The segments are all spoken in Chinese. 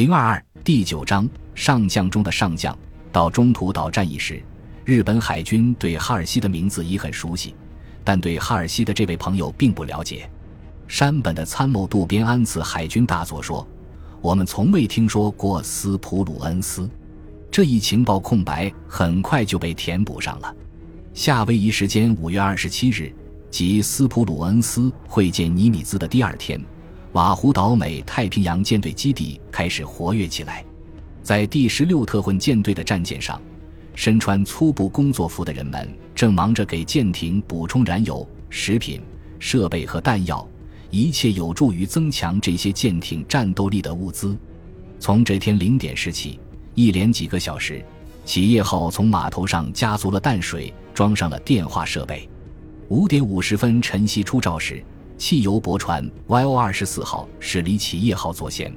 零二二第九章上将中的上将。到中途岛战役时，日本海军对哈尔西的名字已很熟悉，但对哈尔西的这位朋友并不了解。山本的参谋渡边安次海军大佐说：“我们从未听说过斯普鲁恩斯。”这一情报空白很快就被填补上了。夏威夷时间五月二十七日，即斯普鲁恩斯会见尼米兹的第二天。瓦胡岛美太平洋舰队基地开始活跃起来，在第十六特混舰队的战舰上，身穿粗布工作服的人们正忙着给舰艇补充燃油、食品、设备和弹药，一切有助于增强这些舰艇战斗力的物资。从这天零点时起，一连几个小时，企业号从码头上加足了淡水，装上了电话设备。五点五十分晨曦出照时。汽油驳船 YO 二十四号驶离企业号左舷，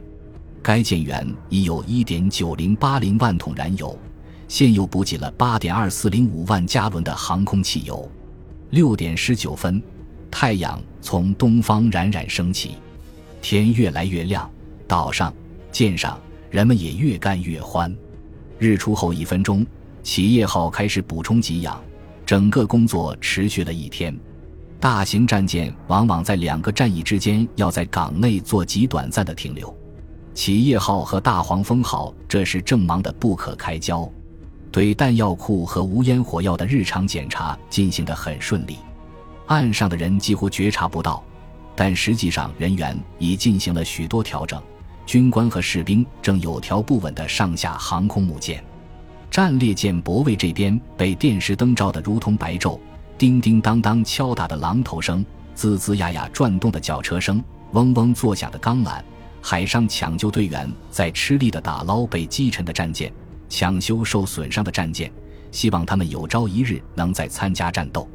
该舰员已有一点九零八零万桶燃油，现又补给了八点二四零五万加仑的航空汽油。六点十九分，太阳从东方冉冉升起，天越来越亮，岛上、舰上人们也越干越欢。日出后一分钟，企业号开始补充给养，整个工作持续了一天。大型战舰往往在两个战役之间要在港内做极短暂的停留。企业号和大黄蜂号这时正忙得不可开交，对弹药库和无烟火药的日常检查进行得很顺利。岸上的人几乎觉察不到，但实际上人员已进行了许多调整。军官和士兵正有条不紊地上下航空母舰。战列舰泊位这边被电视灯照得如同白昼。叮叮当当敲打的榔头声，吱吱呀呀转动的绞车声，嗡嗡作响的钢缆，海上抢救队员在吃力的打捞被击沉的战舰，抢修受损伤的战舰，希望他们有朝一日能再参加战斗。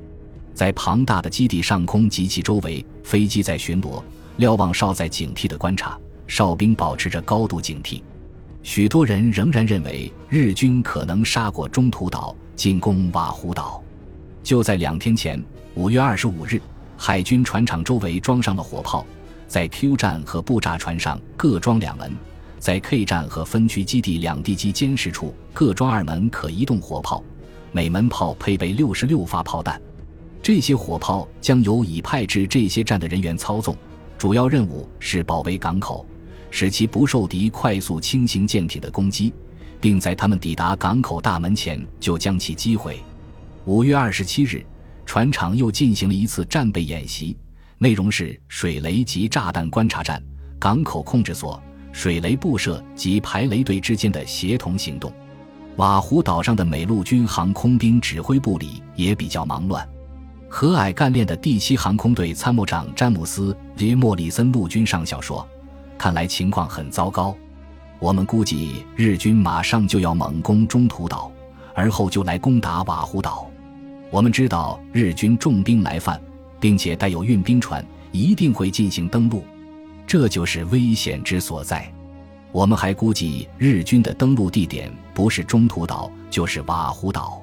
在庞大的基地上空及其周围，飞机在巡逻，瞭望哨在警惕的观察，哨兵保持着高度警惕。许多人仍然认为日军可能杀过中途岛，进攻瓦胡岛。就在两天前，五月二十五日，海军船厂周围装上了火炮，在 Q 站和布炸船上各装两门，在 K 站和分区基地两地基监视处各装二门可移动火炮，每门炮配备六十六发炮弹。这些火炮将由已派至这些站的人员操纵，主要任务是保卫港口，使其不受敌快速轻型舰艇的攻击，并在他们抵达港口大门前就将其击毁。五月二十七日，船厂又进行了一次战备演习，内容是水雷及炸弹观察站、港口控制所、水雷布设及排雷队之间的协同行动。瓦胡岛上的美陆军航空兵指挥部里也比较忙乱。和蔼干练的第七航空队参谋长詹姆斯·杰莫里森陆军上校说：“看来情况很糟糕，我们估计日军马上就要猛攻中途岛，而后就来攻打瓦胡岛。”我们知道日军重兵来犯，并且带有运兵船，一定会进行登陆，这就是危险之所在。我们还估计日军的登陆地点不是中途岛，就是瓦胡岛。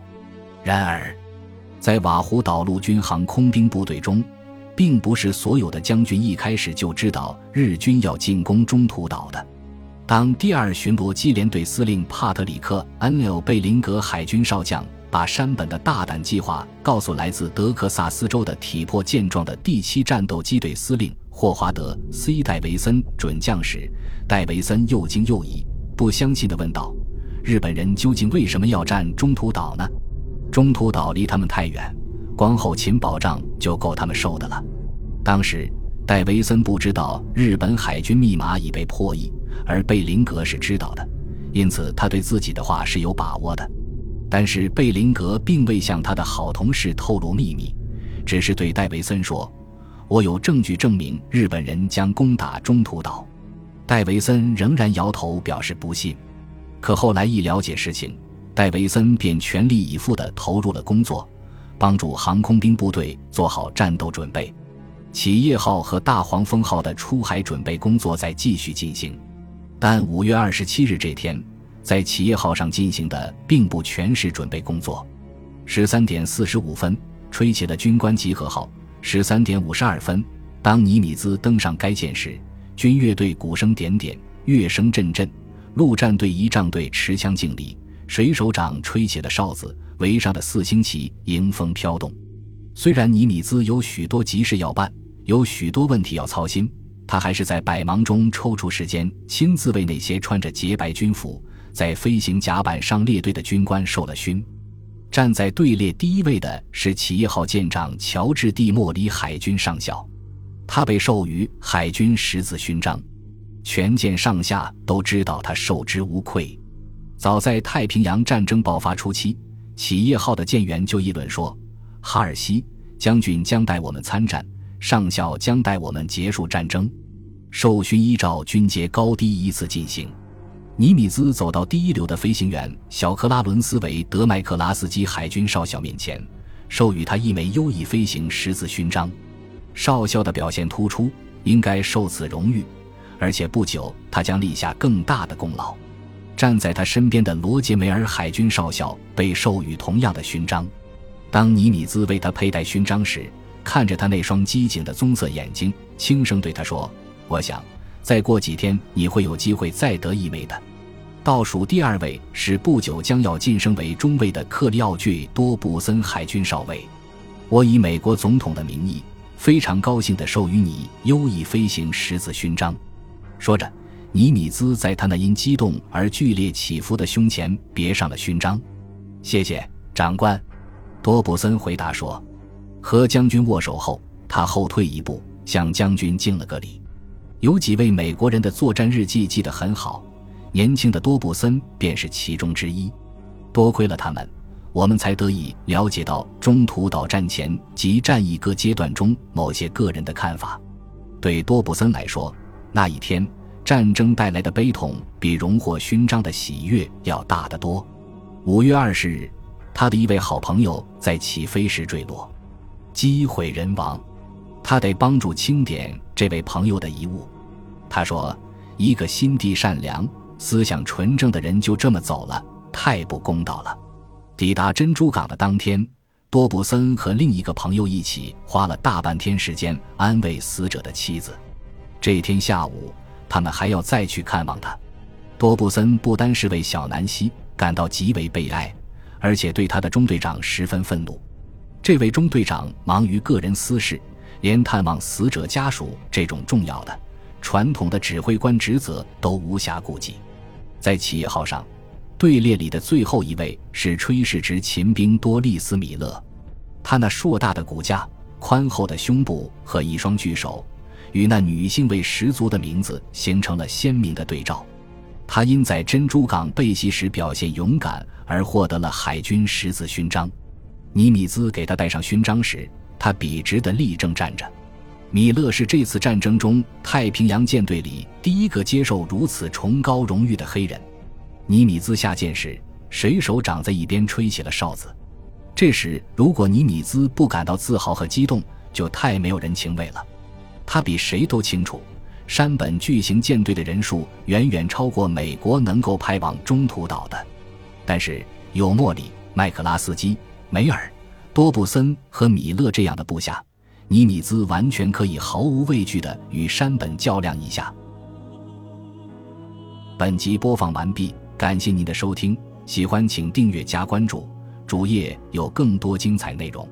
然而，在瓦胡岛陆军航空兵部队中，并不是所有的将军一开始就知道日军要进攻中途岛的。当第二巡逻机联队司令帕特里克·恩纽贝林格海军少将。把山本的大胆计划告诉来自德克萨斯州的体魄健壮的第七战斗机队司令霍华德 ·C· 戴维森准将时，戴维森又惊又疑，不相信地问道：“日本人究竟为什么要占中途岛呢？中途岛离他们太远，光后勤保障就够他们受的了。”当时，戴维森不知道日本海军密码已被破译，而贝林格是知道的，因此他对自己的话是有把握的。但是贝林格并未向他的好同事透露秘密，只是对戴维森说：“我有证据证明日本人将攻打中途岛。”戴维森仍然摇头表示不信。可后来一了解事情，戴维森便全力以赴地投入了工作，帮助航空兵部队做好战斗准备。企业号和大黄蜂号的出海准备工作在继续进行，但五月二十七日这天。在企业号上进行的并不全是准备工作。十三点四十五分，吹起了军官集合号。十三点五十二分，当尼米兹登上该舰时，军乐队鼓声点点，乐声阵阵，陆战队仪仗队持枪敬礼，水手长吹起了哨子，围上的四星旗迎风飘动。虽然尼米兹有许多急事要办，有许多问题要操心，他还是在百忙中抽出时间，亲自为那些穿着洁白军服、在飞行甲板上列队的军官受了勋。站在队列第一位的是企业号舰长乔治蒂莫里海军上校，他被授予海军十字勋章，全舰上下都知道他受之无愧。早在太平洋战争爆发初期，企业号的舰员就议论说：“哈尔西将军将带我们参战，上校将带我们结束战争。”授勋依照军阶高低依次进行。尼米兹走到第一流的飞行员小克拉伦斯韦德麦克拉斯基海军少校面前，授予他一枚优异飞行十字勋章。少校的表现突出，应该受此荣誉。而且不久，他将立下更大的功劳。站在他身边的罗杰梅尔海军少校被授予同样的勋章。当尼米兹为他佩戴勋章时，看着他那双机警的棕色眼睛，轻声对他说：“我想。”再过几天，你会有机会再得一枚的。倒数第二位是不久将要晋升为中尉的克利奥巨多布森海军少尉。我以美国总统的名义，非常高兴地授予你优异飞行十字勋章。说着，尼米兹在他那因激动而剧烈起伏的胸前别上了勋章。谢谢，长官。多布森回答说。和将军握手后，他后退一步，向将军敬了个礼。有几位美国人的作战日记记得很好，年轻的多布森便是其中之一。多亏了他们，我们才得以了解到中途岛战前及战役各阶段中某些个人的看法。对多布森来说，那一天战争带来的悲痛比荣获勋章的喜悦要大得多。五月二十日，他的一位好朋友在起飞时坠落，机毁人亡。他得帮助清点这位朋友的遗物。他说：“一个心地善良、思想纯正的人就这么走了，太不公道了。”抵达珍珠港的当天，多布森和另一个朋友一起花了大半天时间安慰死者的妻子。这天下午，他们还要再去看望他。多布森不单是为小南希感到极为悲哀，而且对他的中队长十分愤怒。这位中队长忙于个人私事，连探望死者家属这种重要的。传统的指挥官职责都无暇顾及，在企业号上，队列里的最后一位是炊事职勤兵多利斯·米勒。他那硕大的骨架、宽厚的胸部和一双巨手，与那女性味十足的名字形成了鲜明的对照。他因在珍珠港被袭时表现勇敢而获得了海军十字勋章。尼米兹给他戴上勋章时，他笔直地立正站着。米勒是这次战争中太平洋舰队里第一个接受如此崇高荣誉的黑人。尼米兹下舰时，水手长在一边吹起了哨子。这时，如果尼米兹不感到自豪和激动，就太没有人情味了。他比谁都清楚，山本巨型舰队的人数远远超过美国能够派往中途岛的。但是，有莫里、麦克拉斯基、梅尔、多布森和米勒这样的部下。尼米兹完全可以毫无畏惧地与山本较量一下。本集播放完毕，感谢您的收听，喜欢请订阅加关注，主页有更多精彩内容。